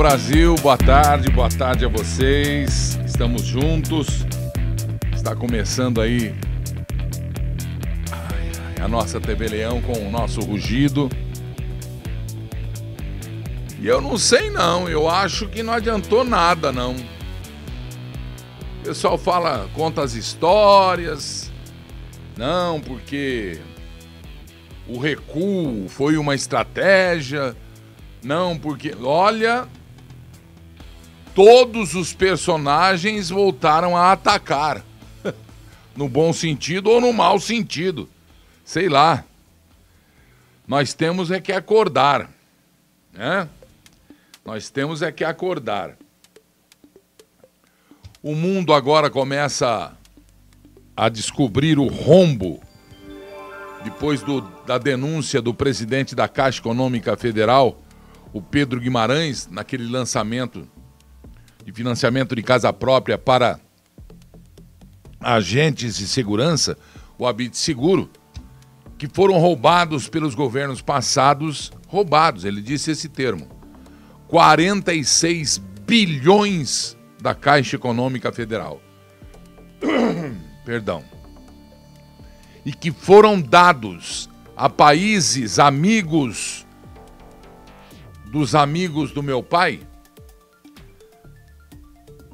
Brasil, boa tarde, boa tarde a vocês. Estamos juntos. Está começando aí a nossa TV Leão com o nosso rugido. E eu não sei não, eu acho que não adiantou nada não. O pessoal fala, conta as histórias. Não, porque o recuo foi uma estratégia. Não, porque olha, todos os personagens voltaram a atacar. no bom sentido ou no mau sentido. Sei lá. Nós temos é que acordar, né? Nós temos é que acordar. O mundo agora começa a descobrir o rombo depois do, da denúncia do presidente da Caixa Econômica Federal, o Pedro Guimarães, naquele lançamento de financiamento de casa própria para agentes de segurança, o Habite Seguro, que foram roubados pelos governos passados, roubados, ele disse esse termo, 46 bilhões da Caixa Econômica Federal. Perdão. E que foram dados a países amigos dos amigos do meu pai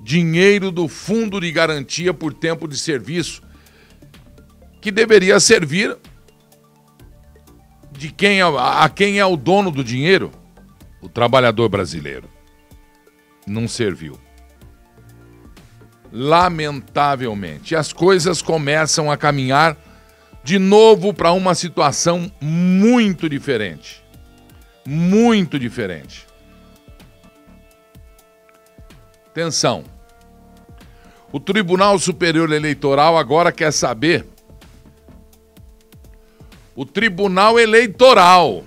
dinheiro do Fundo de Garantia por Tempo de Serviço, que deveria servir de quem é, a quem é o dono do dinheiro, o trabalhador brasileiro. Não serviu. Lamentavelmente, as coisas começam a caminhar de novo para uma situação muito diferente. Muito diferente. Atenção. O Tribunal Superior Eleitoral agora quer saber. O Tribunal Eleitoral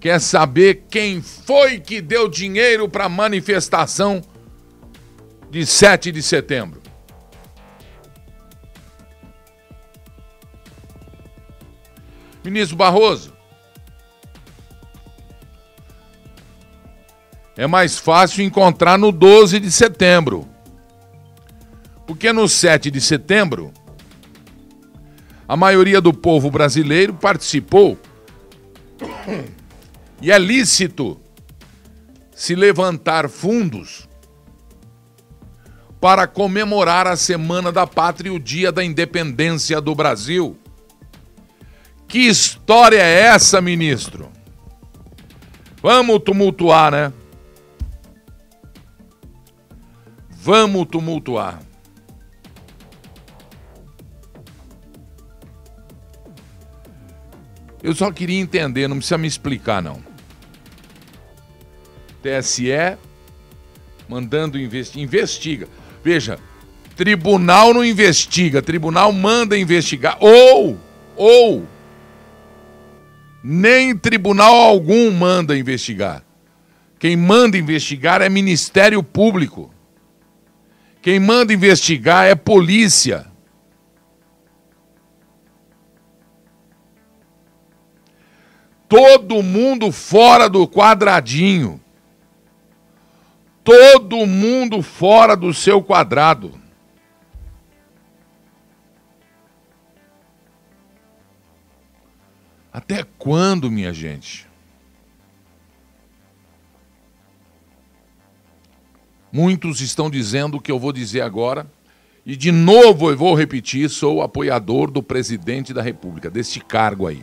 quer saber quem foi que deu dinheiro para a manifestação de 7 de setembro. Ministro Barroso, é mais fácil encontrar no 12 de setembro. Porque no 7 de setembro, a maioria do povo brasileiro participou e é lícito se levantar fundos para comemorar a Semana da Pátria e o Dia da Independência do Brasil. Que história é essa, ministro? Vamos tumultuar, né? Vamos tumultuar. Eu só queria entender, não precisa me explicar, não. TSE mandando investigar. Investiga. Veja, tribunal não investiga, tribunal manda investigar. Ou, ou, nem tribunal algum manda investigar. Quem manda investigar é Ministério Público. Quem manda investigar é polícia. Todo mundo fora do quadradinho. Todo mundo fora do seu quadrado. Até quando, minha gente? Muitos estão dizendo o que eu vou dizer agora. E de novo eu vou repetir: sou apoiador do presidente da República, deste cargo aí.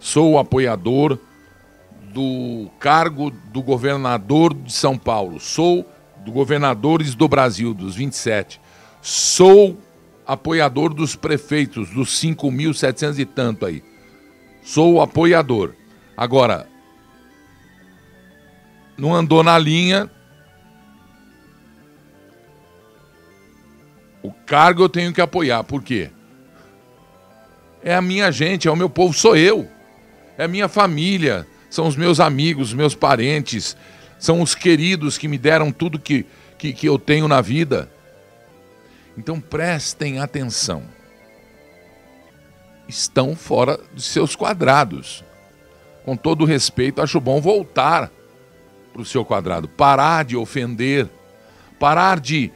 Sou apoiador do cargo do governador de São Paulo. Sou do governadores do Brasil, dos 27. Sou apoiador dos prefeitos, dos 5.700 e tanto aí. Sou apoiador. Agora, não andou na linha, O cargo eu tenho que apoiar. Por quê? É a minha gente, é o meu povo, sou eu. É a minha família, são os meus amigos, os meus parentes, são os queridos que me deram tudo que, que, que eu tenho na vida. Então prestem atenção. Estão fora de seus quadrados. Com todo respeito, acho bom voltar para o seu quadrado. Parar de ofender. Parar de.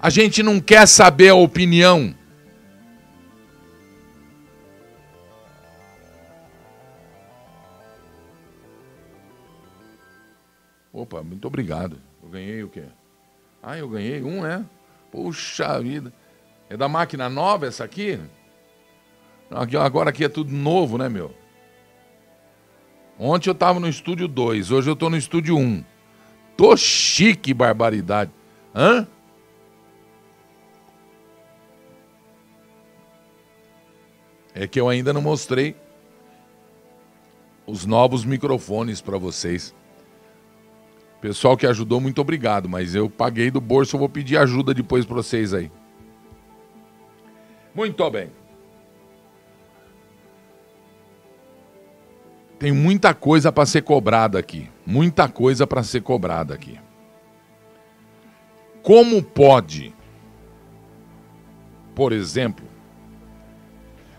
A gente não quer saber a opinião. Opa, muito obrigado. Eu ganhei o quê? Ah, eu ganhei um, é? Puxa vida. É da máquina nova essa aqui? Agora aqui é tudo novo, né, meu? Ontem eu estava no estúdio 2, hoje eu estou no estúdio 1. Um. Tô chique, barbaridade. Hã? É que eu ainda não mostrei os novos microfones para vocês. Pessoal que ajudou, muito obrigado, mas eu paguei do bolso, eu vou pedir ajuda depois para vocês aí. Muito bem. Tem muita coisa para ser cobrada aqui. Muita coisa para ser cobrada aqui. Como pode, por exemplo,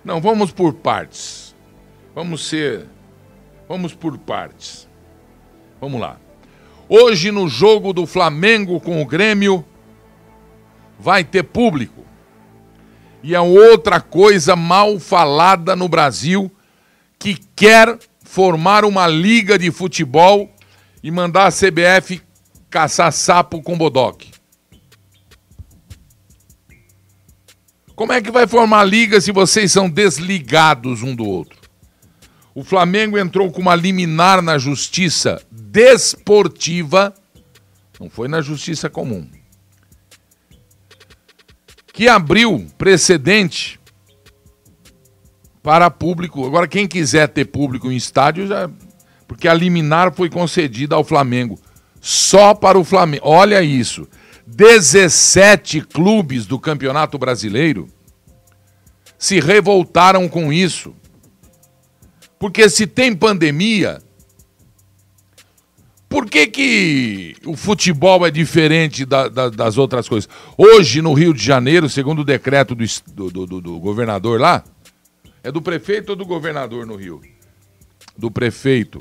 não, vamos por partes. Vamos ser. Vamos por partes. Vamos lá. Hoje, no jogo do Flamengo com o Grêmio, vai ter público. E é outra coisa mal falada no Brasil que quer formar uma liga de futebol e mandar a CBF caçar sapo com bodoque. Como é que vai formar liga se vocês são desligados um do outro? O Flamengo entrou com uma liminar na justiça desportiva, não foi na justiça comum, que abriu precedente para público. Agora, quem quiser ter público em estádio, já. Porque a liminar foi concedida ao Flamengo. Só para o Flamengo. Olha isso. 17 clubes do Campeonato Brasileiro se revoltaram com isso. Porque se tem pandemia, por que, que o futebol é diferente da, da, das outras coisas? Hoje, no Rio de Janeiro, segundo o decreto do, do, do, do governador lá, é do prefeito ou do governador no Rio? Do prefeito.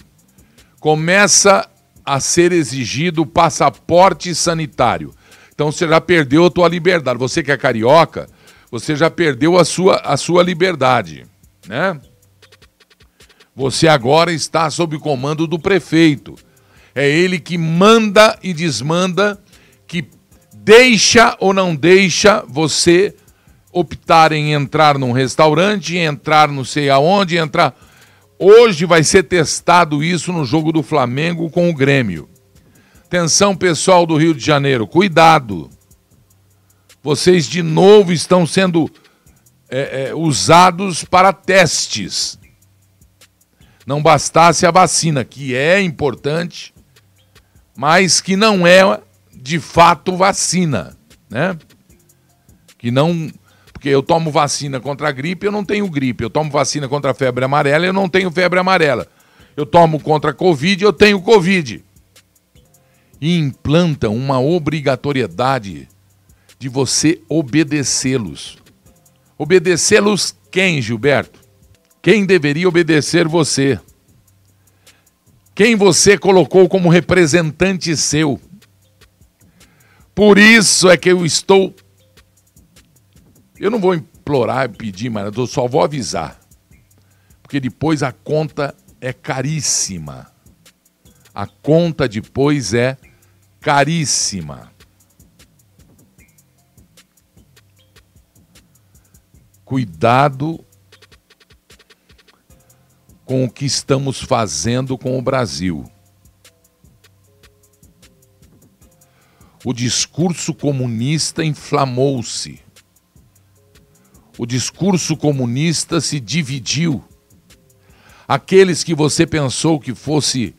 Começa a ser exigido passaporte sanitário. Então você já perdeu a tua liberdade. Você que é carioca, você já perdeu a sua, a sua liberdade, né? Você agora está sob o comando do prefeito. É ele que manda e desmanda, que deixa ou não deixa você optar em entrar num restaurante, entrar não sei aonde, entrar. Hoje vai ser testado isso no jogo do Flamengo com o Grêmio. Atenção, pessoal do Rio de Janeiro, cuidado. Vocês de novo estão sendo é, é, usados para testes. Não bastasse a vacina, que é importante, mas que não é de fato vacina, né? Que não porque eu tomo vacina contra a gripe, eu não tenho gripe. Eu tomo vacina contra a febre amarela, eu não tenho febre amarela. Eu tomo contra a Covid, eu tenho Covid. E implantam uma obrigatoriedade de você obedecê-los. Obedecê-los quem, Gilberto? Quem deveria obedecer você? Quem você colocou como representante seu? Por isso é que eu estou eu não vou implorar, pedir, mas eu só vou avisar. Porque depois a conta é caríssima. A conta depois é caríssima. Cuidado com o que estamos fazendo com o Brasil. O discurso comunista inflamou-se o discurso comunista se dividiu. Aqueles que você pensou que fosse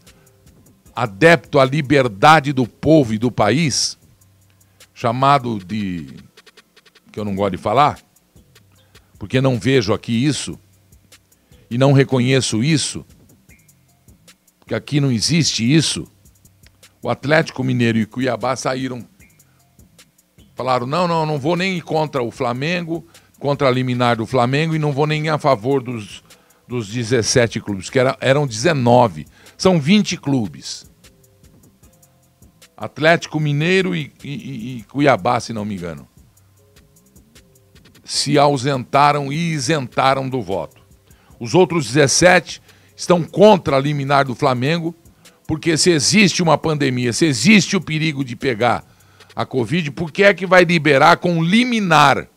adepto à liberdade do povo e do país, chamado de. que eu não gosto de falar, porque não vejo aqui isso e não reconheço isso, porque aqui não existe isso. O Atlético Mineiro e Cuiabá saíram, falaram: não, não, não vou nem contra o Flamengo, contra a liminar do Flamengo e não vou nem a favor dos, dos 17 clubes, que era, eram 19. São 20 clubes. Atlético Mineiro e, e, e Cuiabá, se não me engano, se ausentaram e isentaram do voto. Os outros 17 estão contra a liminar do Flamengo, porque se existe uma pandemia, se existe o perigo de pegar a Covid, por que é que vai liberar com liminar?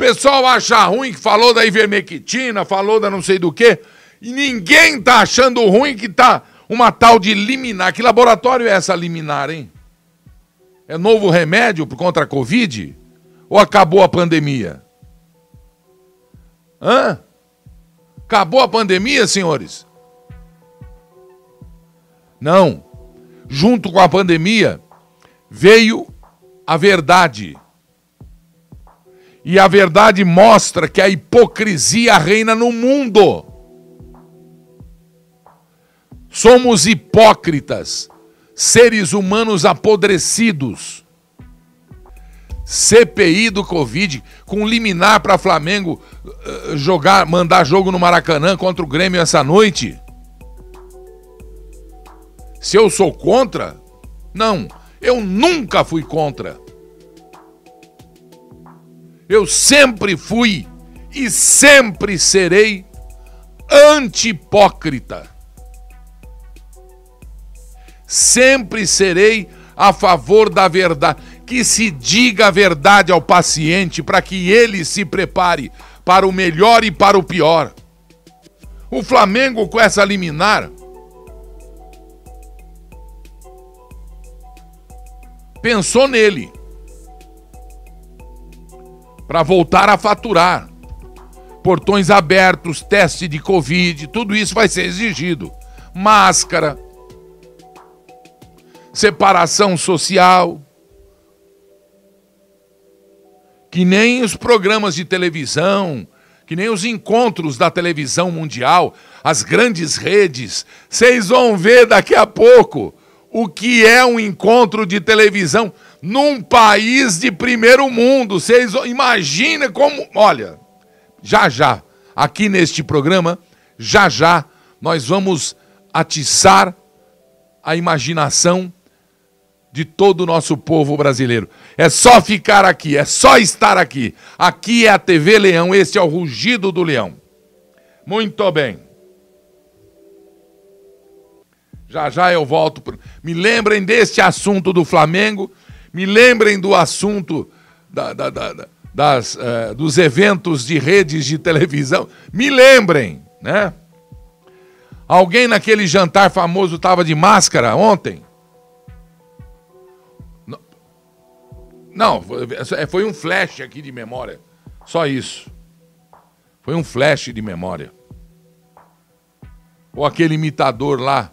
Pessoal acha ruim que falou da ivermectina, falou da não sei do que, e ninguém tá achando ruim que tá uma tal de liminar. Que laboratório é essa liminar, hein? É novo remédio contra a Covid? Ou acabou a pandemia? Hã? Acabou a pandemia, senhores? Não. Junto com a pandemia veio a verdade. E a verdade mostra que a hipocrisia reina no mundo. Somos hipócritas, seres humanos apodrecidos. CPI do Covid, com liminar para Flamengo uh, jogar, mandar jogo no Maracanã contra o Grêmio essa noite. Se eu sou contra? Não, eu nunca fui contra. Eu sempre fui e sempre serei antipócrita sempre serei a favor da verdade. Que se diga a verdade ao paciente para que ele se prepare para o melhor e para o pior. O Flamengo com essa liminar pensou nele para voltar a faturar. Portões abertos, teste de Covid, tudo isso vai ser exigido. Máscara separação social, que nem os programas de televisão, que nem os encontros da televisão mundial, as grandes redes. Vocês vão ver daqui a pouco o que é um encontro de televisão num país de primeiro mundo. Vocês imaginem como. Olha, já já, aqui neste programa, já já, nós vamos atiçar a imaginação de todo o nosso povo brasileiro. É só ficar aqui, é só estar aqui. Aqui é a TV Leão, este é o rugido do leão. Muito bem. Já já eu volto. Me lembrem deste assunto do Flamengo, me lembrem do assunto da, da, da, das, uh, dos eventos de redes de televisão. Me lembrem, né? Alguém naquele jantar famoso estava de máscara ontem? Não, é, foi um flash aqui de memória. Só isso. Foi um flash de memória. Ou aquele imitador lá,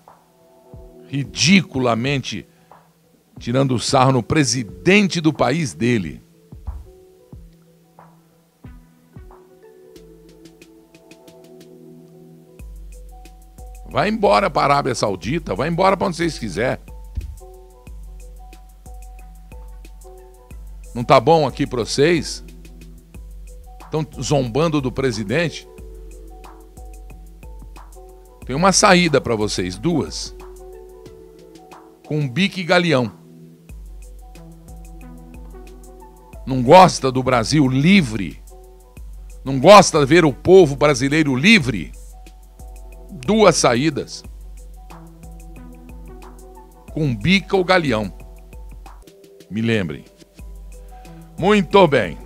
ridiculamente tirando sarro no presidente do país dele. Vai embora para a Arábia Saudita, vai embora para onde vocês quiserem. Não tá bom aqui para vocês? Estão zombando do presidente? Tem uma saída para vocês, duas. Com bique e galeão. Não gosta do Brasil livre? Não gosta de ver o povo brasileiro livre? Duas saídas. Com bica ou galeão. Me lembrem. Muito bem.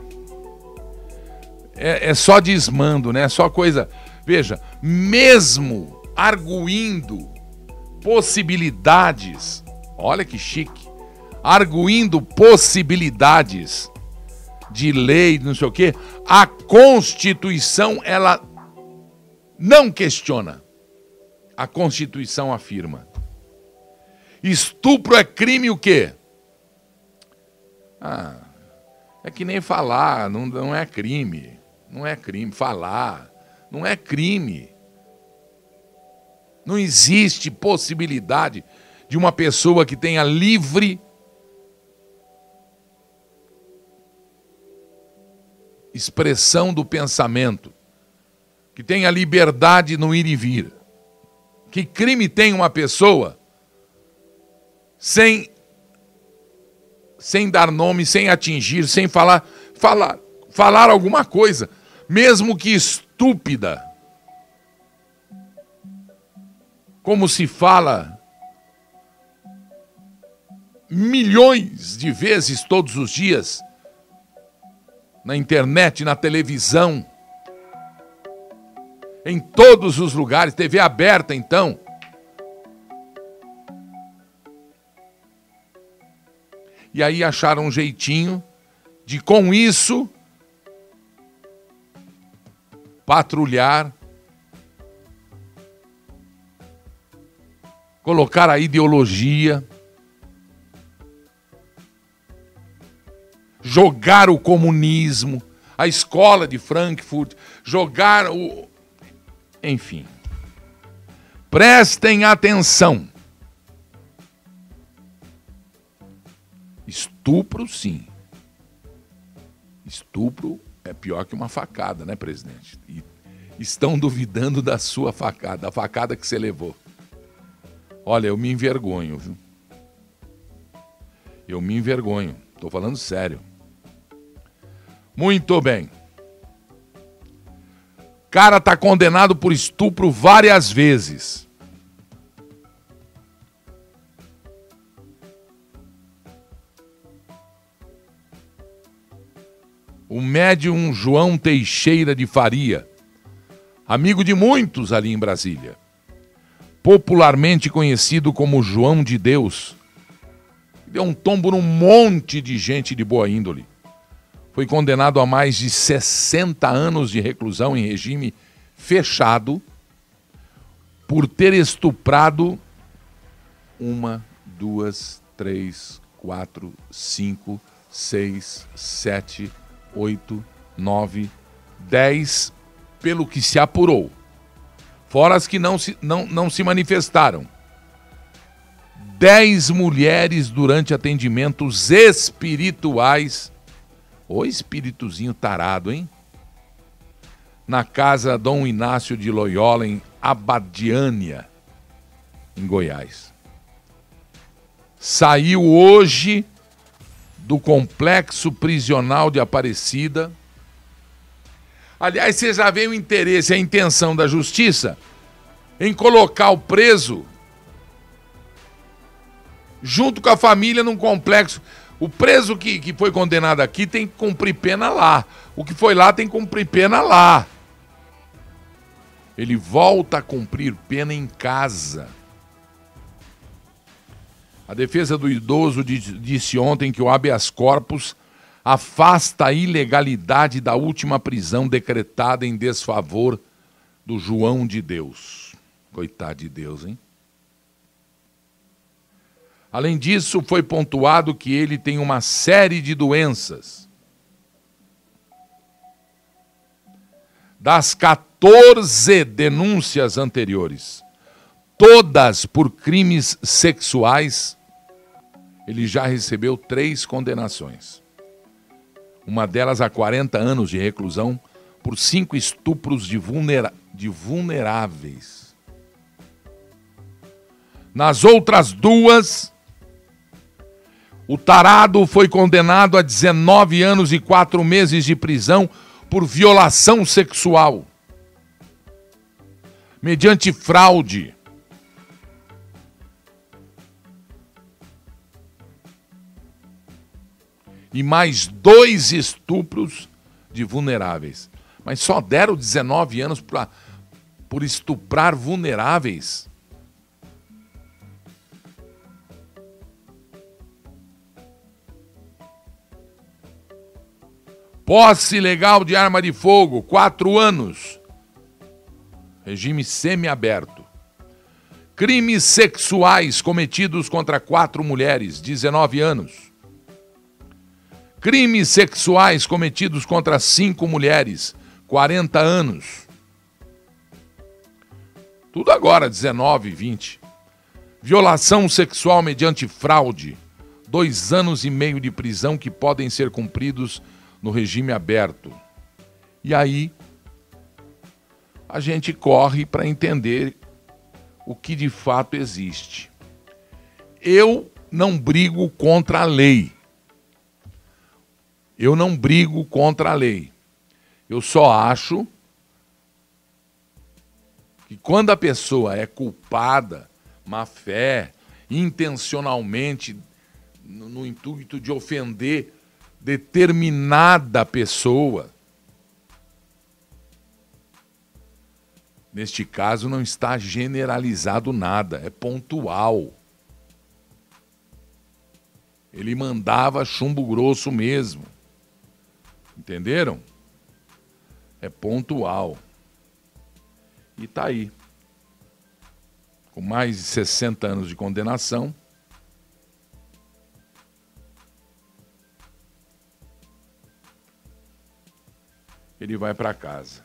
É, é só desmando, né? É só coisa. Veja, mesmo arguindo possibilidades, olha que chique, arguindo possibilidades de lei, não sei o quê, a Constituição, ela não questiona. A Constituição afirma. Estupro é crime o quê? Ah, é que nem falar, não, não é crime. Não é crime. Falar não é crime. Não existe possibilidade de uma pessoa que tenha livre expressão do pensamento, que tenha liberdade no ir e vir. Que crime tem uma pessoa sem sem dar nome, sem atingir, sem falar, falar, falar alguma coisa, mesmo que estúpida. Como se fala milhões de vezes todos os dias na internet, na televisão, em todos os lugares, TV aberta então. E aí acharam um jeitinho de, com isso, patrulhar, colocar a ideologia, jogar o comunismo, a escola de Frankfurt, jogar o. Enfim. Prestem atenção. Estupro, sim. Estupro é pior que uma facada, né, presidente? E estão duvidando da sua facada, da facada que você levou. Olha, eu me envergonho, viu? Eu me envergonho. Estou falando sério. Muito bem. Cara está condenado por estupro várias vezes. O médium João Teixeira de Faria, amigo de muitos ali em Brasília, popularmente conhecido como João de Deus, deu um tombo num monte de gente de boa índole foi condenado a mais de 60 anos de reclusão em regime fechado por ter estuprado uma, duas, três, quatro, cinco, seis, sete, oito, nove, dez, pelo que se apurou. Fora as que não se, não, não se manifestaram. Dez mulheres durante atendimentos espirituais Ô espíritozinho tarado, hein? Na casa Dom Inácio de Loyola, em Abadiânia, em Goiás. Saiu hoje do complexo prisional de Aparecida. Aliás, você já vê o interesse, a intenção da justiça em colocar o preso junto com a família num complexo. O preso que, que foi condenado aqui tem que cumprir pena lá. O que foi lá tem que cumprir pena lá. Ele volta a cumprir pena em casa. A defesa do idoso disse ontem que o habeas corpus afasta a ilegalidade da última prisão decretada em desfavor do João de Deus. Coitado de Deus, hein? Além disso, foi pontuado que ele tem uma série de doenças. Das 14 denúncias anteriores, todas por crimes sexuais, ele já recebeu três condenações. Uma delas a 40 anos de reclusão por cinco estupros de, vulnera de vulneráveis. Nas outras duas, o tarado foi condenado a 19 anos e 4 meses de prisão por violação sexual, mediante fraude. E mais dois estupros de vulneráveis. Mas só deram 19 anos pra, por estuprar vulneráveis. Posse ilegal de arma de fogo, quatro anos. Regime semiaberto. Crimes sexuais cometidos contra quatro mulheres, 19 anos. Crimes sexuais cometidos contra cinco mulheres, 40 anos. Tudo agora, 19, 20. Violação sexual mediante fraude, dois anos e meio de prisão que podem ser cumpridos no regime aberto. E aí a gente corre para entender o que de fato existe. Eu não brigo contra a lei. Eu não brigo contra a lei. Eu só acho que quando a pessoa é culpada, má fé, intencionalmente, no, no intuito de ofender determinada pessoa, neste caso não está generalizado nada, é pontual. Ele mandava chumbo grosso mesmo. Entenderam? É pontual. E está aí. Com mais de 60 anos de condenação. Ele vai para casa.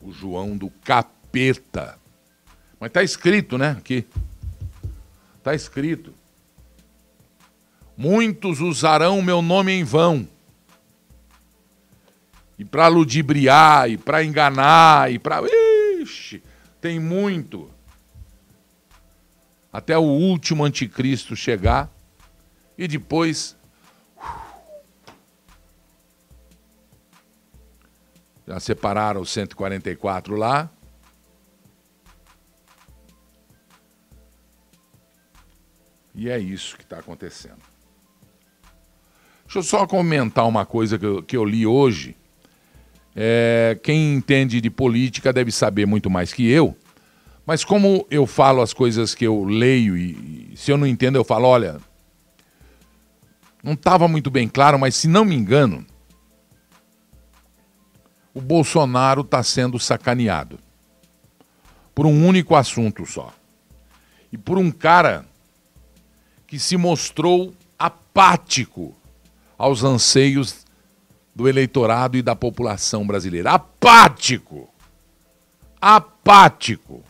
O João do capeta. Mas está escrito, né? Aqui. Está escrito. Muitos usarão meu nome em vão. E para ludibriar, e para enganar, e para. Ixi, tem muito. Até o último anticristo chegar. E depois. Já separaram os 144 lá. E é isso que está acontecendo. Deixa eu só comentar uma coisa que eu, que eu li hoje. É, quem entende de política deve saber muito mais que eu. Mas como eu falo as coisas que eu leio e, e se eu não entendo, eu falo, olha, não estava muito bem claro, mas se não me engano, o Bolsonaro está sendo sacaneado por um único assunto só. E por um cara que se mostrou apático aos anseios do eleitorado e da população brasileira. Apático! Apático!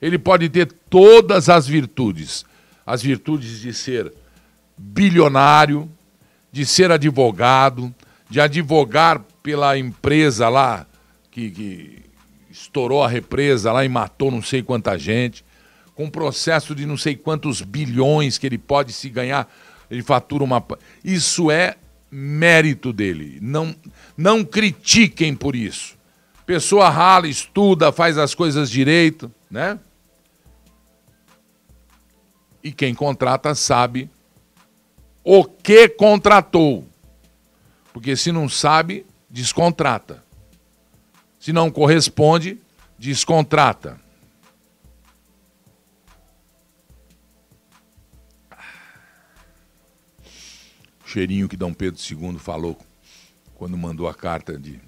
Ele pode ter todas as virtudes. As virtudes de ser bilionário, de ser advogado, de advogar pela empresa lá que, que estourou a represa lá e matou não sei quanta gente com um processo de não sei quantos bilhões que ele pode se ganhar, ele fatura uma. Isso é mérito dele. Não, não critiquem por isso. Pessoa rala, estuda, faz as coisas direito, né? E quem contrata sabe o que contratou. Porque se não sabe, descontrata. Se não corresponde, descontrata. cheirinho que Dom Pedro II falou quando mandou a carta de,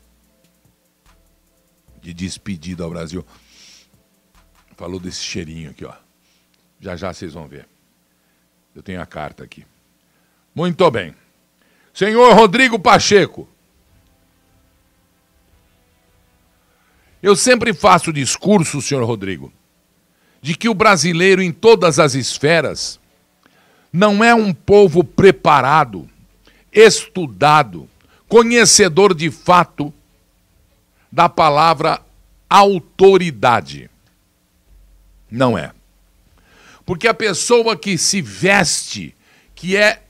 de despedida ao Brasil. Falou desse cheirinho aqui, ó. Já já vocês vão ver. Eu tenho a carta aqui. Muito bem. Senhor Rodrigo Pacheco. Eu sempre faço discurso, senhor Rodrigo, de que o brasileiro, em todas as esferas, não é um povo preparado, estudado, conhecedor de fato da palavra autoridade. Não é. Porque a pessoa que se veste, que é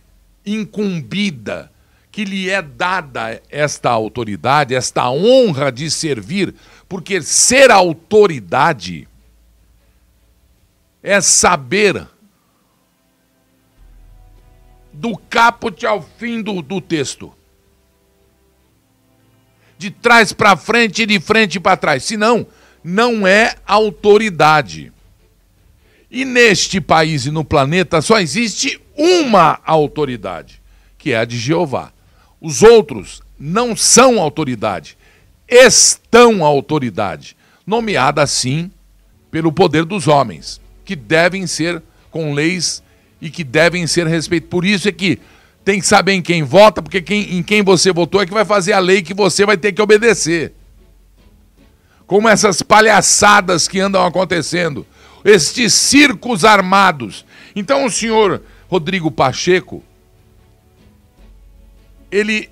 incumbida, que lhe é dada esta autoridade, esta honra de servir, porque ser autoridade é saber do caput ao fim do, do texto. De trás para frente e de frente para trás. Senão, não é autoridade. E neste país e no planeta só existe uma autoridade, que é a de Jeová. Os outros não são autoridade, estão autoridade, nomeada assim pelo poder dos homens, que devem ser com leis e que devem ser respeitados. Por isso é que tem que saber em quem vota, porque quem, em quem você votou é que vai fazer a lei que você vai ter que obedecer. Como essas palhaçadas que andam acontecendo, estes circos armados. Então o senhor Rodrigo Pacheco, ele,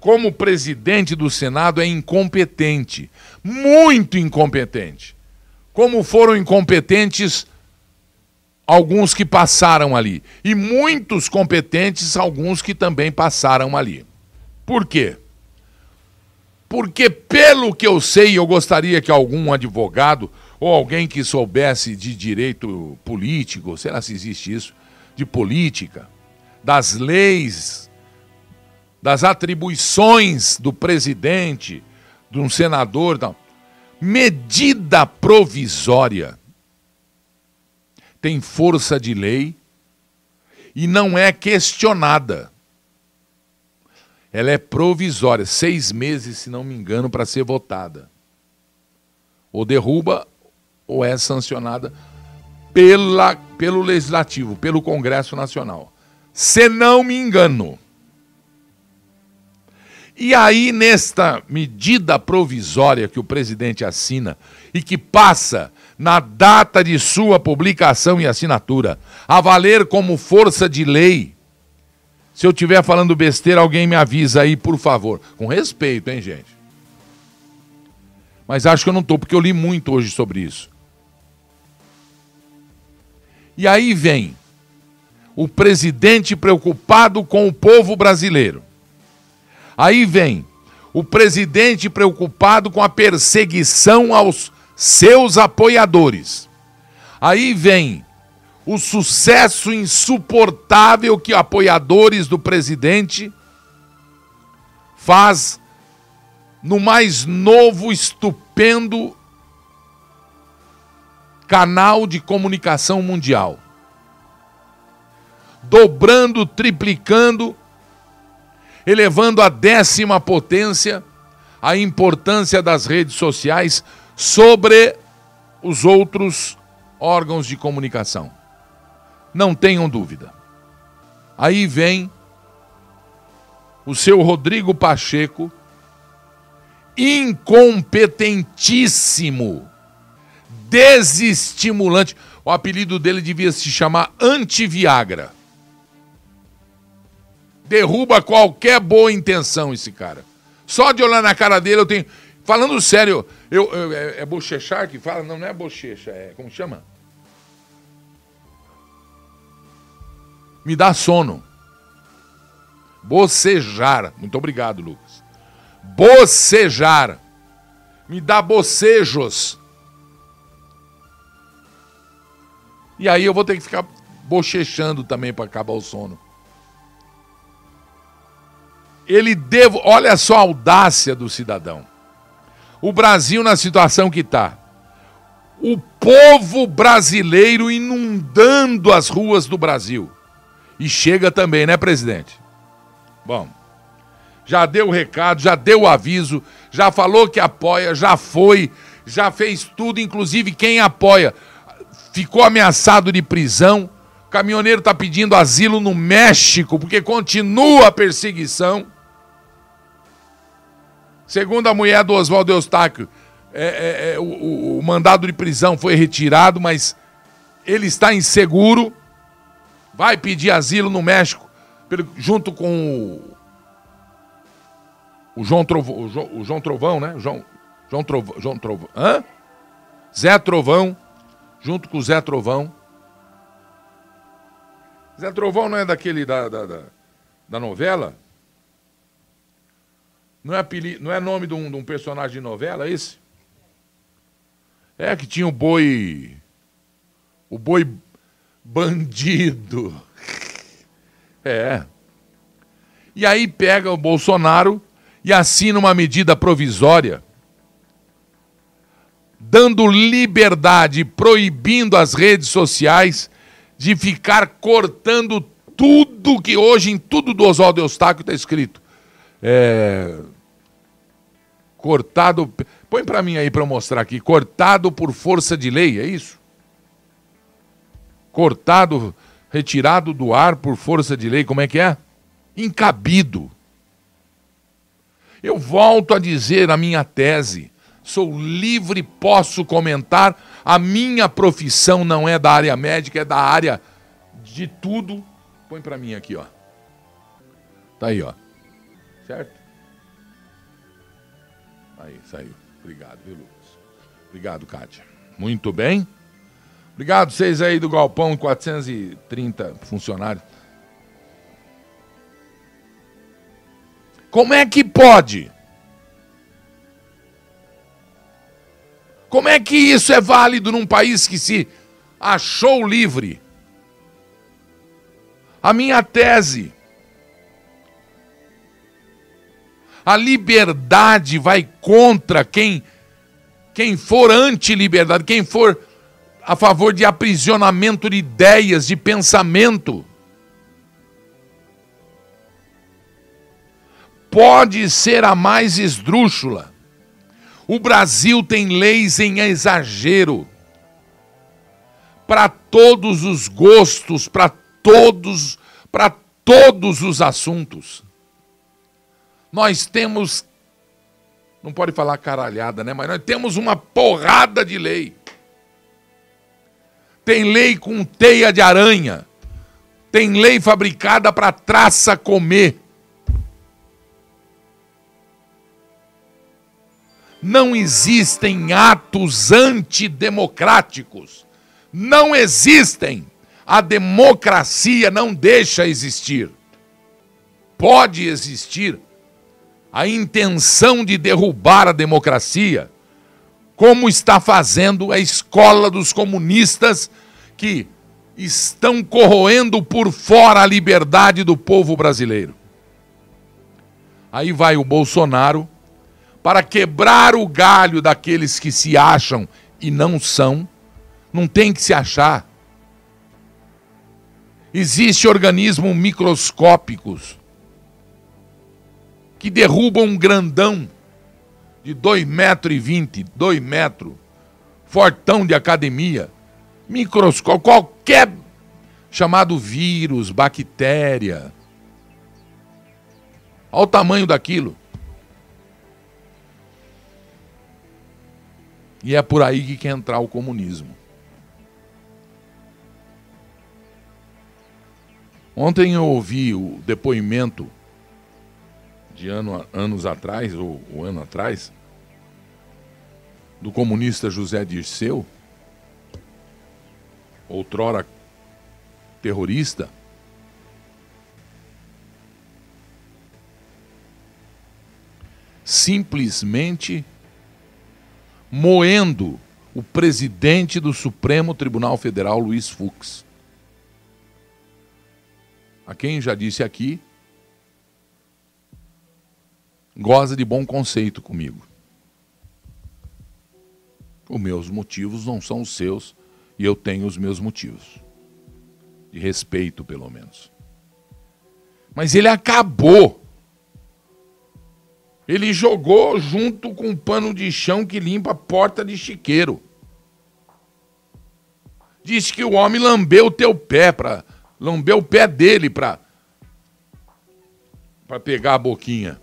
como presidente do Senado, é incompetente, muito incompetente. Como foram incompetentes alguns que passaram ali. E muitos competentes, alguns que também passaram ali. Por quê? Porque, pelo que eu sei, eu gostaria que algum advogado ou alguém que soubesse de direito político, será se existe isso, de política, das leis, das atribuições do presidente, de um senador, não. medida provisória tem força de lei e não é questionada. Ela é provisória, seis meses, se não me engano, para ser votada. Ou derruba ou é sancionada pela, pelo Legislativo, pelo Congresso Nacional. Se não me engano. E aí, nesta medida provisória que o presidente assina e que passa na data de sua publicação e assinatura, a valer como força de lei. Se eu estiver falando besteira, alguém me avisa aí, por favor. Com respeito, hein, gente? Mas acho que eu não estou, porque eu li muito hoje sobre isso. E aí vem o presidente preocupado com o povo brasileiro. Aí vem o presidente preocupado com a perseguição aos seus apoiadores. Aí vem o sucesso insuportável que apoiadores do presidente faz no mais novo, estupendo canal de comunicação mundial. Dobrando, triplicando, elevando a décima potência a importância das redes sociais sobre os outros órgãos de comunicação. Não tenham dúvida. Aí vem o seu Rodrigo Pacheco, incompetentíssimo, desestimulante. O apelido dele devia se chamar Antiviagra. Derruba qualquer boa intenção esse cara. Só de olhar na cara dele eu tenho. Falando sério, eu, eu é, é bochechar que fala? Não, não é bochecha, é. Como chama? Me dá sono. Bocejar. Muito obrigado, Lucas. Bocejar. Me dá bocejos. E aí eu vou ter que ficar bochechando também para acabar o sono. Ele devo, olha só a audácia do cidadão o Brasil na situação que está. O povo brasileiro inundando as ruas do Brasil. E chega também, né, presidente? Bom, já deu o recado, já deu o aviso, já falou que apoia, já foi, já fez tudo, inclusive quem apoia ficou ameaçado de prisão. O caminhoneiro está pedindo asilo no México porque continua a perseguição. Segundo a mulher do Oswaldo Eustáquio, é, é, é, o, o, mandado de prisão foi retirado, mas ele está inseguro. Vai pedir asilo no México, pelo, junto com o, o, João Trovão, o, João, o João Trovão, né? João, João Trovão, João. Hã? Zé Trovão, junto com o Zé Trovão. Zé Trovão não é daquele da, da, da, da novela? Não é, apelido, não é nome de um, de um personagem de novela esse? É que tinha o boi. O boi bandido. É. E aí pega o Bolsonaro e assina uma medida provisória dando liberdade, proibindo as redes sociais de ficar cortando tudo que hoje em tudo do Oswaldo Eustáquio está escrito é, cortado. Põe para mim aí para eu mostrar aqui. Cortado por força de lei, é isso? Cortado, retirado do ar por força de lei, como é que é? Incabido. Eu volto a dizer a minha tese. Sou livre, posso comentar. A minha profissão não é da área médica, é da área de tudo. Põe para mim aqui, ó. Tá aí, ó. Certo? Aí, saiu. Obrigado, viu, Lucas? Obrigado, Kátia. Muito bem. Obrigado, vocês aí do Galpão, 430 funcionários. Como é que pode? Como é que isso é válido num país que se achou livre? A minha tese. A liberdade vai contra quem quem for anti-liberdade, quem for a favor de aprisionamento de ideias, de pensamento. Pode ser a mais esdrúxula. O Brasil tem leis em exagero. Para todos os gostos, para todos, para todos os assuntos. Nós temos não pode falar caralhada, né? Mas nós temos uma porrada de lei. Tem lei com teia de aranha. Tem lei fabricada para traça comer. Não existem atos antidemocráticos. Não existem. A democracia não deixa existir. Pode existir a intenção de derrubar a democracia como está fazendo a escola dos comunistas que estão corroendo por fora a liberdade do povo brasileiro. Aí vai o Bolsonaro para quebrar o galho daqueles que se acham e não são, não tem que se achar. Existem organismos microscópicos que derrubam um grandão de 2,20 metros, e 20, 2 metros, fortão de academia, microscópio, qualquer chamado vírus, bactéria. Olha o tamanho daquilo. E é por aí que quer entrar o comunismo. Ontem eu ouvi o depoimento de ano, anos atrás, ou, ou ano atrás, do comunista José Dirceu, outrora terrorista, simplesmente moendo o presidente do Supremo Tribunal Federal, Luiz Fux. A quem já disse aqui goza de bom conceito comigo. Os meus motivos não são os seus e eu tenho os meus motivos. De respeito, pelo menos. Mas ele acabou. Ele jogou junto com um pano de chão que limpa a porta de chiqueiro. Disse que o homem lambeu o teu pé para lambeu o pé dele para para pegar a boquinha.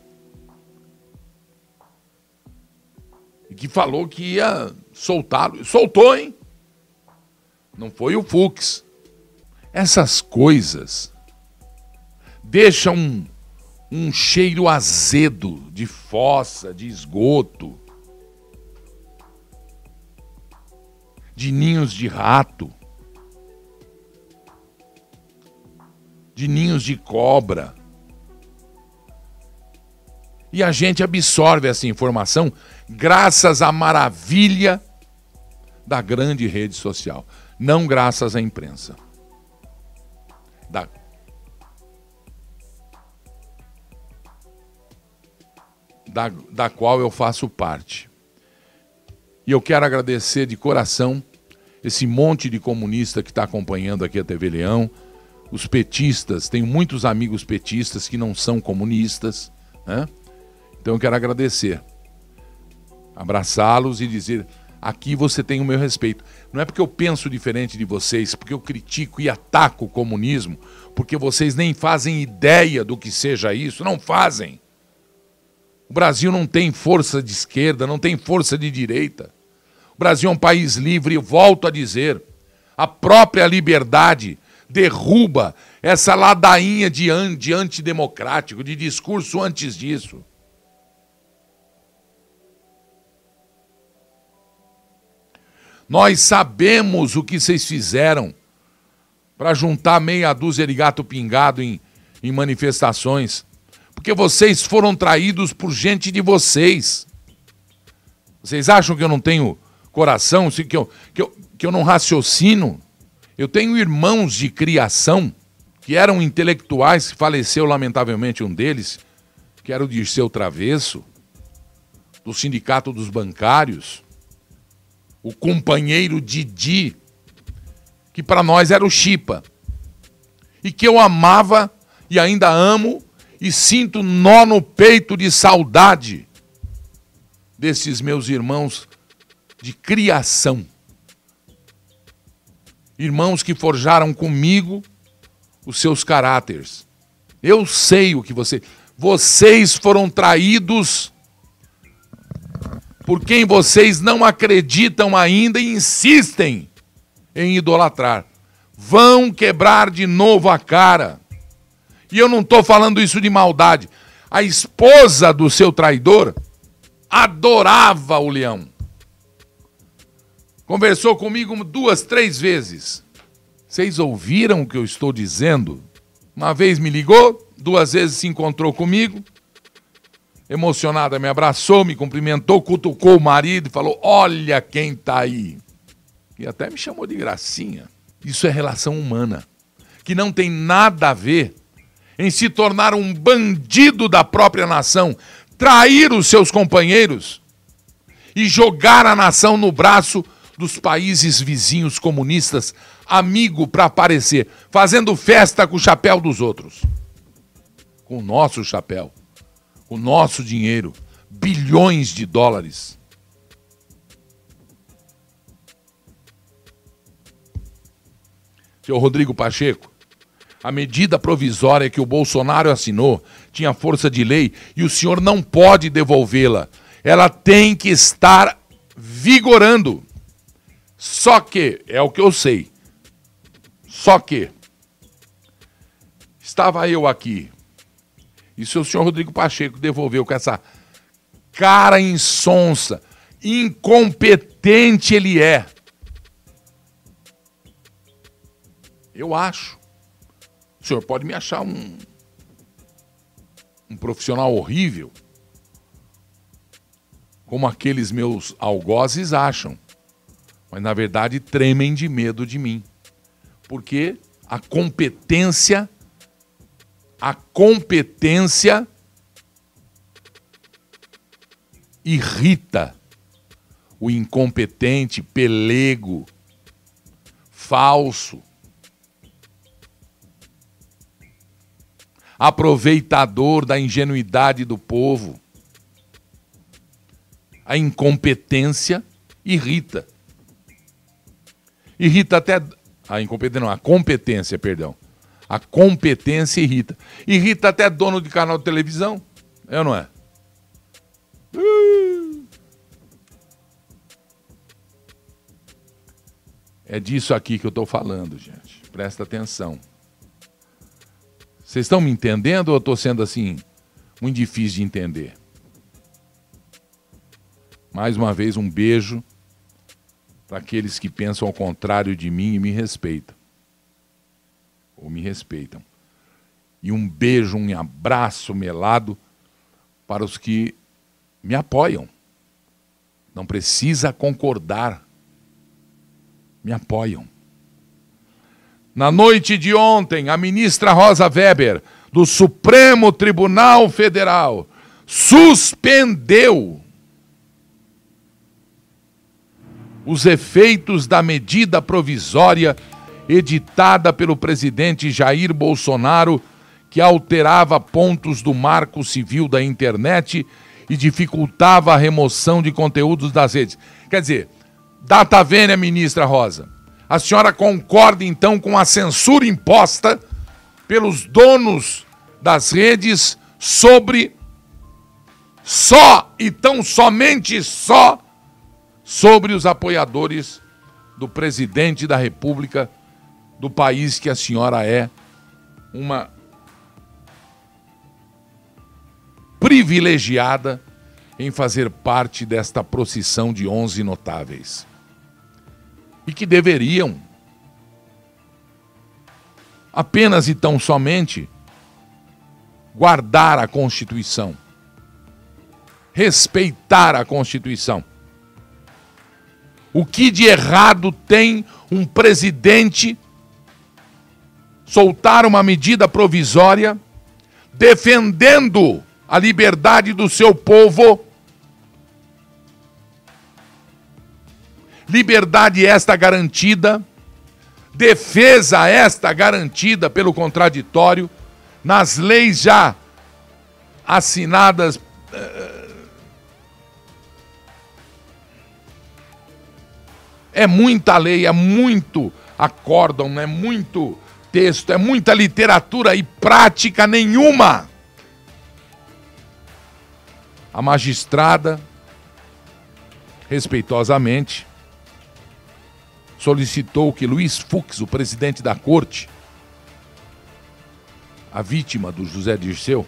Que falou que ia soltá-lo. Soltou, hein? Não foi o Fux. Essas coisas deixam um, um cheiro azedo de fossa, de esgoto, de ninhos de rato, de ninhos de cobra. E a gente absorve essa informação graças à maravilha da grande rede social, não graças à imprensa. Da, da, da qual eu faço parte. E eu quero agradecer de coração esse monte de comunista que está acompanhando aqui a TV Leão, os petistas, tenho muitos amigos petistas que não são comunistas, né? Então eu quero agradecer abraçá-los e dizer: aqui você tem o meu respeito. Não é porque eu penso diferente de vocês, porque eu critico e ataco o comunismo, porque vocês nem fazem ideia do que seja isso, não fazem. O Brasil não tem força de esquerda, não tem força de direita. O Brasil é um país livre, volto a dizer, a própria liberdade derruba essa ladainha de, de antidemocrático, de discurso antes disso. Nós sabemos o que vocês fizeram para juntar meia dúzia de gato pingado em, em manifestações. Porque vocês foram traídos por gente de vocês. Vocês acham que eu não tenho coração, que eu, que eu, que eu não raciocino? Eu tenho irmãos de criação que eram intelectuais, faleceu lamentavelmente um deles, que era o Dirceu Travesso, do Sindicato dos Bancários, o companheiro Didi, que para nós era o Chipa, e que eu amava e ainda amo e sinto nó no peito de saudade desses meus irmãos de criação. Irmãos que forjaram comigo os seus caráteres. Eu sei o que você. Vocês foram traídos por quem vocês não acreditam ainda e insistem em idolatrar. Vão quebrar de novo a cara. E eu não estou falando isso de maldade. A esposa do seu traidor adorava o leão. Conversou comigo duas, três vezes. Vocês ouviram o que eu estou dizendo? Uma vez me ligou, duas vezes se encontrou comigo. Emocionada, me abraçou, me cumprimentou, cutucou o marido e falou: Olha quem está aí. E até me chamou de gracinha. Isso é relação humana, que não tem nada a ver em se tornar um bandido da própria nação, trair os seus companheiros e jogar a nação no braço dos países vizinhos comunistas, amigo para aparecer, fazendo festa com o chapéu dos outros. Com o nosso chapéu, o nosso dinheiro, bilhões de dólares. Seu Rodrigo Pacheco, a medida provisória que o Bolsonaro assinou tinha força de lei e o senhor não pode devolvê-la. Ela tem que estar vigorando. Só que, é o que eu sei. Só que, estava eu aqui, e se o senhor Rodrigo Pacheco devolveu com essa cara insonsa, incompetente ele é. Eu acho. O senhor pode me achar um, um profissional horrível, como aqueles meus algozes acham mas na verdade tremem de medo de mim. Porque a competência, a competência irrita o incompetente, pelego, falso, aproveitador da ingenuidade do povo. A incompetência irrita. Irrita até. A incompetência não, a competência, perdão. A competência irrita. Irrita até dono de canal de televisão. É ou não é? É disso aqui que eu estou falando, gente. Presta atenção. Vocês estão me entendendo ou eu estou sendo assim, muito difícil de entender? Mais uma vez, um beijo para aqueles que pensam ao contrário de mim e me respeitam. Ou me respeitam. E um beijo, um abraço melado para os que me apoiam. Não precisa concordar. Me apoiam. Na noite de ontem, a ministra Rosa Weber, do Supremo Tribunal Federal, suspendeu os efeitos da medida provisória editada pelo presidente Jair Bolsonaro, que alterava pontos do marco civil da internet e dificultava a remoção de conteúdos das redes. Quer dizer, data vênia, ministra Rosa. A senhora concorda então com a censura imposta pelos donos das redes sobre só e tão somente só sobre os apoiadores do presidente da República do país que a senhora é uma privilegiada em fazer parte desta procissão de 11 notáveis. e que deveriam apenas e tão somente guardar a Constituição, respeitar a Constituição. O que de errado tem um presidente soltar uma medida provisória defendendo a liberdade do seu povo? Liberdade esta garantida, defesa esta garantida pelo contraditório, nas leis já assinadas. Eh, é muita lei, é muito acórdão, é muito texto, é muita literatura e prática nenhuma. A magistrada, respeitosamente, solicitou que Luiz Fux, o presidente da corte, a vítima do José Dirceu,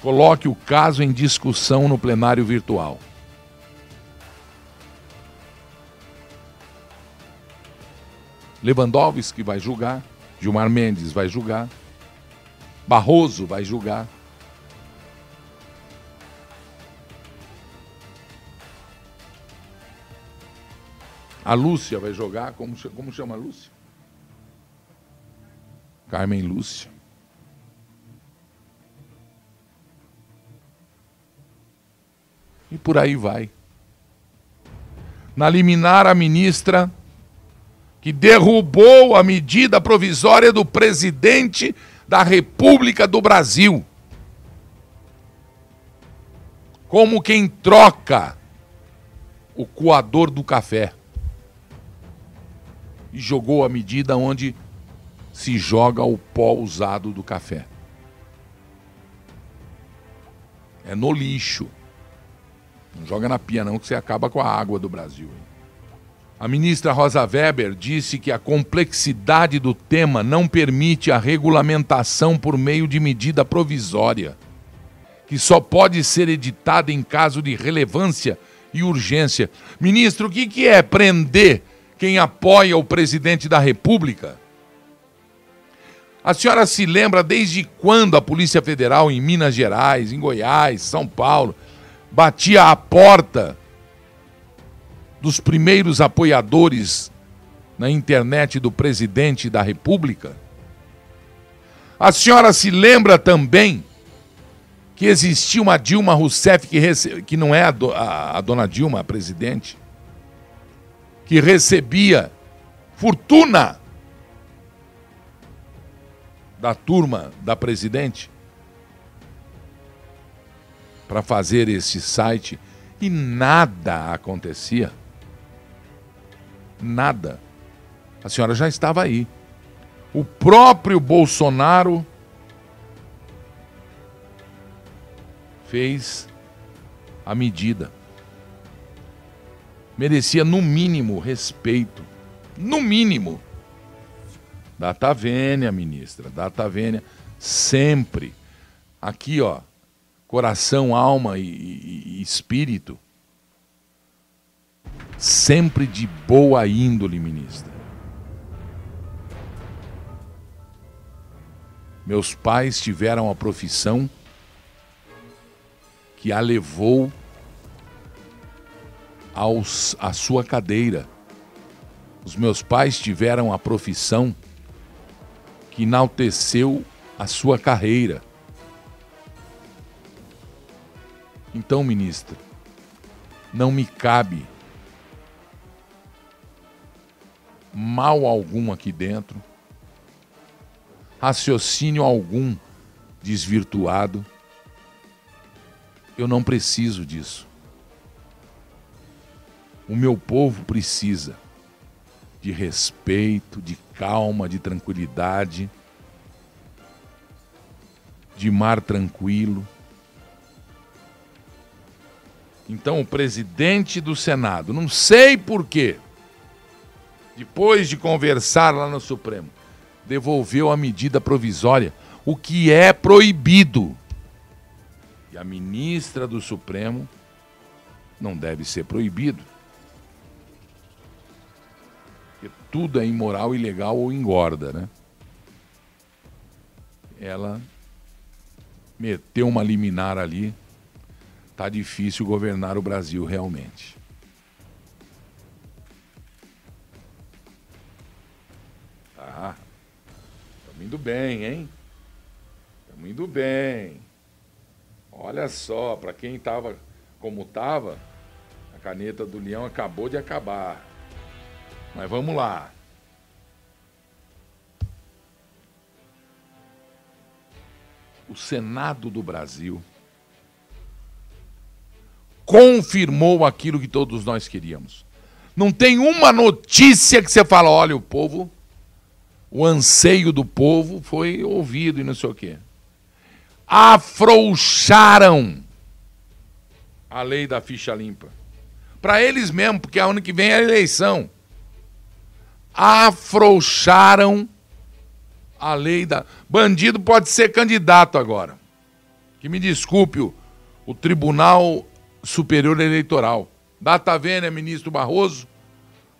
coloque o caso em discussão no plenário virtual. Lewandowski vai julgar, Gilmar Mendes vai julgar, Barroso vai julgar. A Lúcia vai jogar, como, como chama a Lúcia? Carmen Lúcia. E por aí vai. Na liminar, a ministra que derrubou a medida provisória do presidente da República do Brasil. Como quem troca o coador do café. E jogou a medida onde se joga o pó usado do café. É no lixo. Não joga na pia, não, que você acaba com a água do Brasil. A ministra Rosa Weber disse que a complexidade do tema não permite a regulamentação por meio de medida provisória, que só pode ser editada em caso de relevância e urgência. Ministro, o que é prender quem apoia o presidente da República? A senhora se lembra desde quando a Polícia Federal em Minas Gerais, em Goiás, São Paulo, batia a porta dos primeiros apoiadores na internet do presidente da República? A senhora se lembra também que existia uma Dilma Rousseff, que, rece... que não é a, do... a, dona Dilma, a presidente, que recebia fortuna da turma da presidente para fazer esse site e nada acontecia. Nada. A senhora já estava aí. O próprio Bolsonaro fez a medida. Merecia, no mínimo, respeito. No mínimo. Data vênia, ministra, data vênia, sempre. Aqui, ó, coração, alma e, e, e espírito, sempre de boa índole, ministra. Meus pais tiveram a profissão que a levou aos, à sua cadeira. Os meus pais tiveram a profissão que enalteceu a sua carreira. Então, ministra, não me cabe mal algum aqui dentro, raciocínio algum desvirtuado. Eu não preciso disso. O meu povo precisa de respeito, de calma, de tranquilidade, de mar tranquilo. Então, o presidente do Senado, não sei porquê, depois de conversar lá no Supremo, devolveu a medida provisória, o que é proibido. E a ministra do Supremo não deve ser proibido. Porque tudo é imoral, ilegal ou engorda, né? Ela meteu uma liminar ali. Tá difícil governar o Brasil realmente. Estamos indo bem, hein? Estamos indo bem. Olha só, para quem tava como tava, a caneta do leão acabou de acabar. Mas vamos lá. O Senado do Brasil confirmou aquilo que todos nós queríamos. Não tem uma notícia que você fala, olha, o povo, o anseio do povo foi ouvido e não sei o quê. Afrouxaram a lei da ficha limpa. Para eles mesmo, porque a ano que vem é a eleição. Afrouxaram a lei da. Bandido pode ser candidato agora. Que me desculpe o, o Tribunal Superior Eleitoral. Data vênia, ministro Barroso.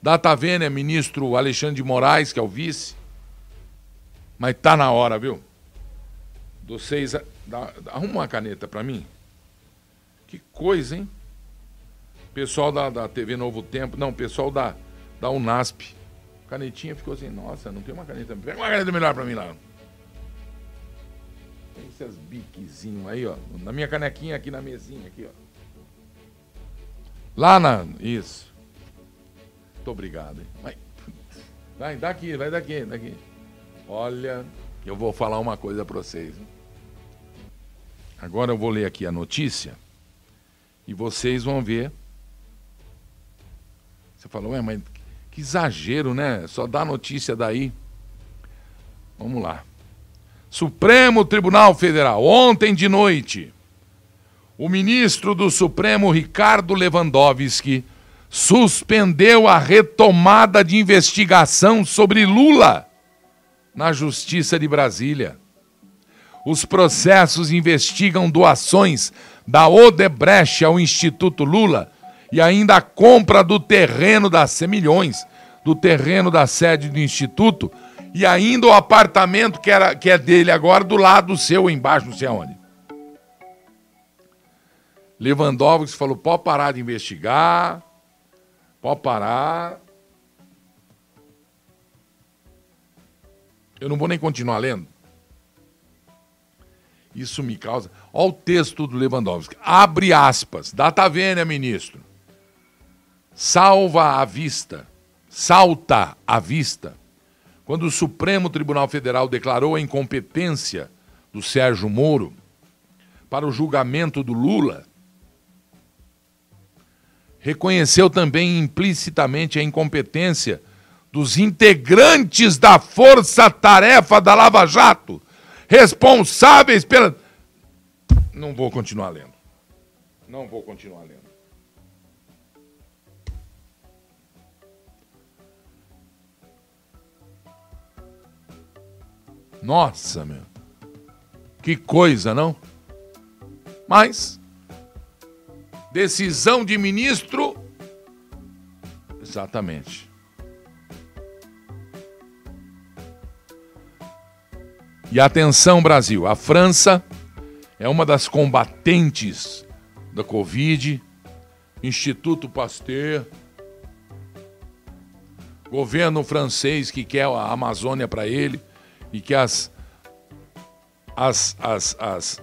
Data vênia, ministro Alexandre de Moraes, que é o vice. Mas tá na hora, viu? Do seis. Dá, arruma uma caneta para mim. Que coisa, hein? Pessoal da, da TV Novo Tempo, não, pessoal da, da Unasp. Canetinha ficou assim, nossa, não tem uma caneta. Pega uma caneta melhor pra mim lá. Tem esses biquezinhos aí, ó. Na minha canequinha aqui na mesinha, aqui, ó. Lá na. Isso. Muito obrigado, hein? Vai, vai daqui, vai daqui, daqui. Olha, eu vou falar uma coisa pra vocês. Agora eu vou ler aqui a notícia. E vocês vão ver. Você falou, ué, mas que exagero, né? Só dá notícia daí. Vamos lá. Supremo Tribunal Federal, ontem de noite, o ministro do Supremo, Ricardo Lewandowski, suspendeu a retomada de investigação sobre Lula na Justiça de Brasília. Os processos investigam doações da Odebrecht ao Instituto Lula e ainda a compra do terreno da milhões do terreno da sede do Instituto e ainda o apartamento que, era, que é dele agora do lado seu, embaixo, não sei aonde. Lewandowski falou: pode parar de investigar, pode parar. Eu não vou nem continuar lendo. Isso me causa. Olha o texto do Lewandowski. Abre aspas. Data vênia, ministro. Salva a vista. Salta a vista. Quando o Supremo Tribunal Federal declarou a incompetência do Sérgio Moro para o julgamento do Lula, reconheceu também implicitamente a incompetência dos integrantes da força-tarefa da Lava Jato responsáveis pela. Não vou continuar lendo. Não vou continuar lendo. Nossa, meu. Que coisa, não? Mas decisão de ministro exatamente. E atenção, Brasil, a França é uma das combatentes da Covid, Instituto Pasteur, governo francês que quer a Amazônia para ele e que as, as, as, as,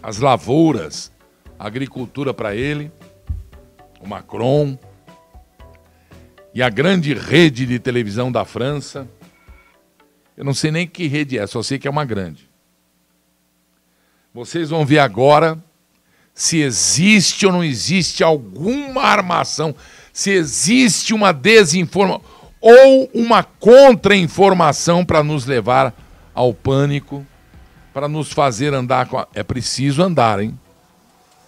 as lavouras, a agricultura para ele, o Macron, e a grande rede de televisão da França, eu não sei nem que rede é, só sei que é uma grande. Vocês vão ver agora se existe ou não existe alguma armação, se existe uma desinformação ou uma contra-informação para nos levar ao pânico, para nos fazer andar com a... É preciso andar, hein?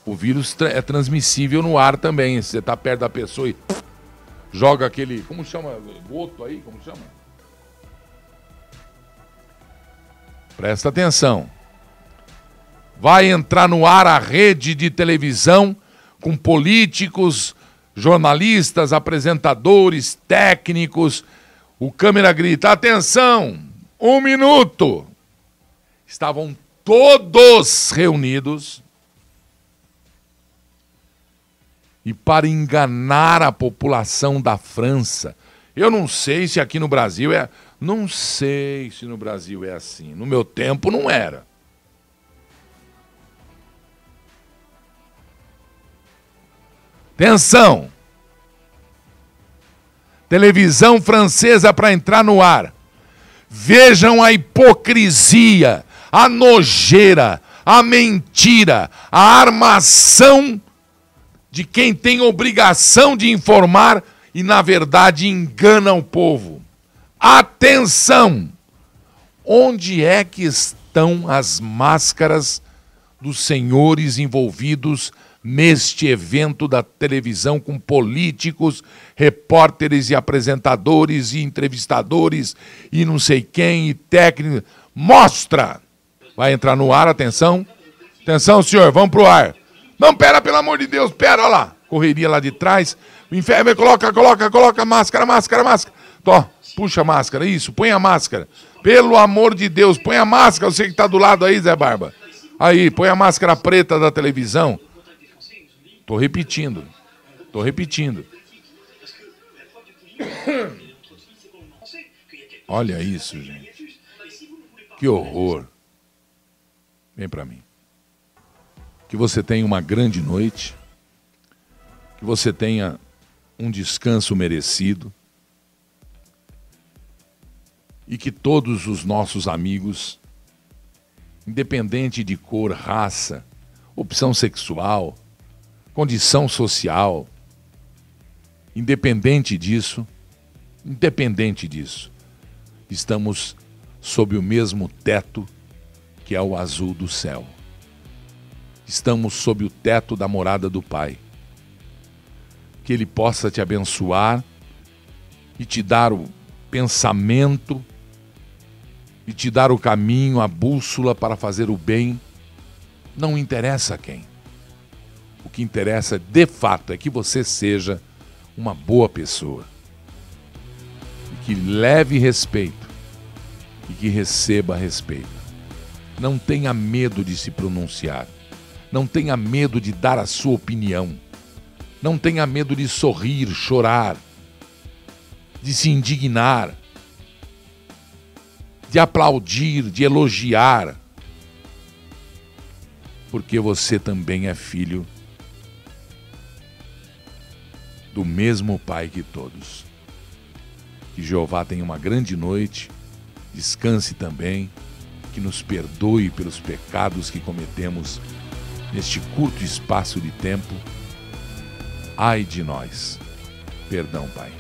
O vírus é transmissível no ar também. Você está perto da pessoa e joga aquele. Como chama? Goto aí? Como chama? Presta atenção. Vai entrar no ar a rede de televisão com políticos jornalistas, apresentadores, técnicos. O câmera grita: atenção, um minuto. Estavam todos reunidos. E para enganar a população da França, eu não sei se aqui no Brasil é. Não sei se no Brasil é assim. No meu tempo não era. Atenção! Televisão francesa para entrar no ar. Vejam a hipocrisia, a nojeira, a mentira, a armação de quem tem obrigação de informar e, na verdade, engana o povo. Atenção! Onde é que estão as máscaras dos senhores envolvidos neste evento da televisão com políticos, repórteres e apresentadores e entrevistadores e não sei quem e técnicos. Mostra! Vai entrar no ar, atenção. Atenção, senhor, vamos pro ar. Não, pera, pelo amor de Deus, pera, olha lá. Correria lá de trás. O inferno, coloca, coloca, coloca máscara, máscara, máscara. Tó, puxa a máscara, isso, põe a máscara. Pelo amor de Deus, põe a máscara, você que está do lado aí, Zé Barba. Aí, põe a máscara preta da televisão. Tô repetindo. Tô repetindo. Olha isso, gente. Que horror. Vem para mim. Que você tenha uma grande noite. Que você tenha um descanso merecido. E que todos os nossos amigos, independente de cor, raça, opção sexual, condição social. Independente disso, independente disso, estamos sob o mesmo teto que é o azul do céu. Estamos sob o teto da morada do Pai. Que Ele possa te abençoar e te dar o pensamento e te dar o caminho, a bússola para fazer o bem, não interessa quem. O que interessa de fato é que você seja uma boa pessoa. E que leve respeito e que receba respeito. Não tenha medo de se pronunciar. Não tenha medo de dar a sua opinião. Não tenha medo de sorrir, chorar, de se indignar, de aplaudir, de elogiar, porque você também é filho do mesmo Pai que todos. Que Jeová tenha uma grande noite, descanse também, que nos perdoe pelos pecados que cometemos neste curto espaço de tempo. Ai de nós. Perdão, Pai.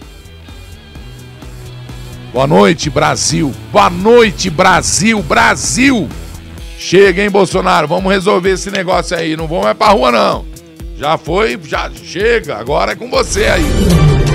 Boa noite, Brasil. Boa noite, Brasil. Brasil. Chega, hein, Bolsonaro? Vamos resolver esse negócio aí. Não vamos mais pra rua, não. Já foi, já chega. Agora é com você aí.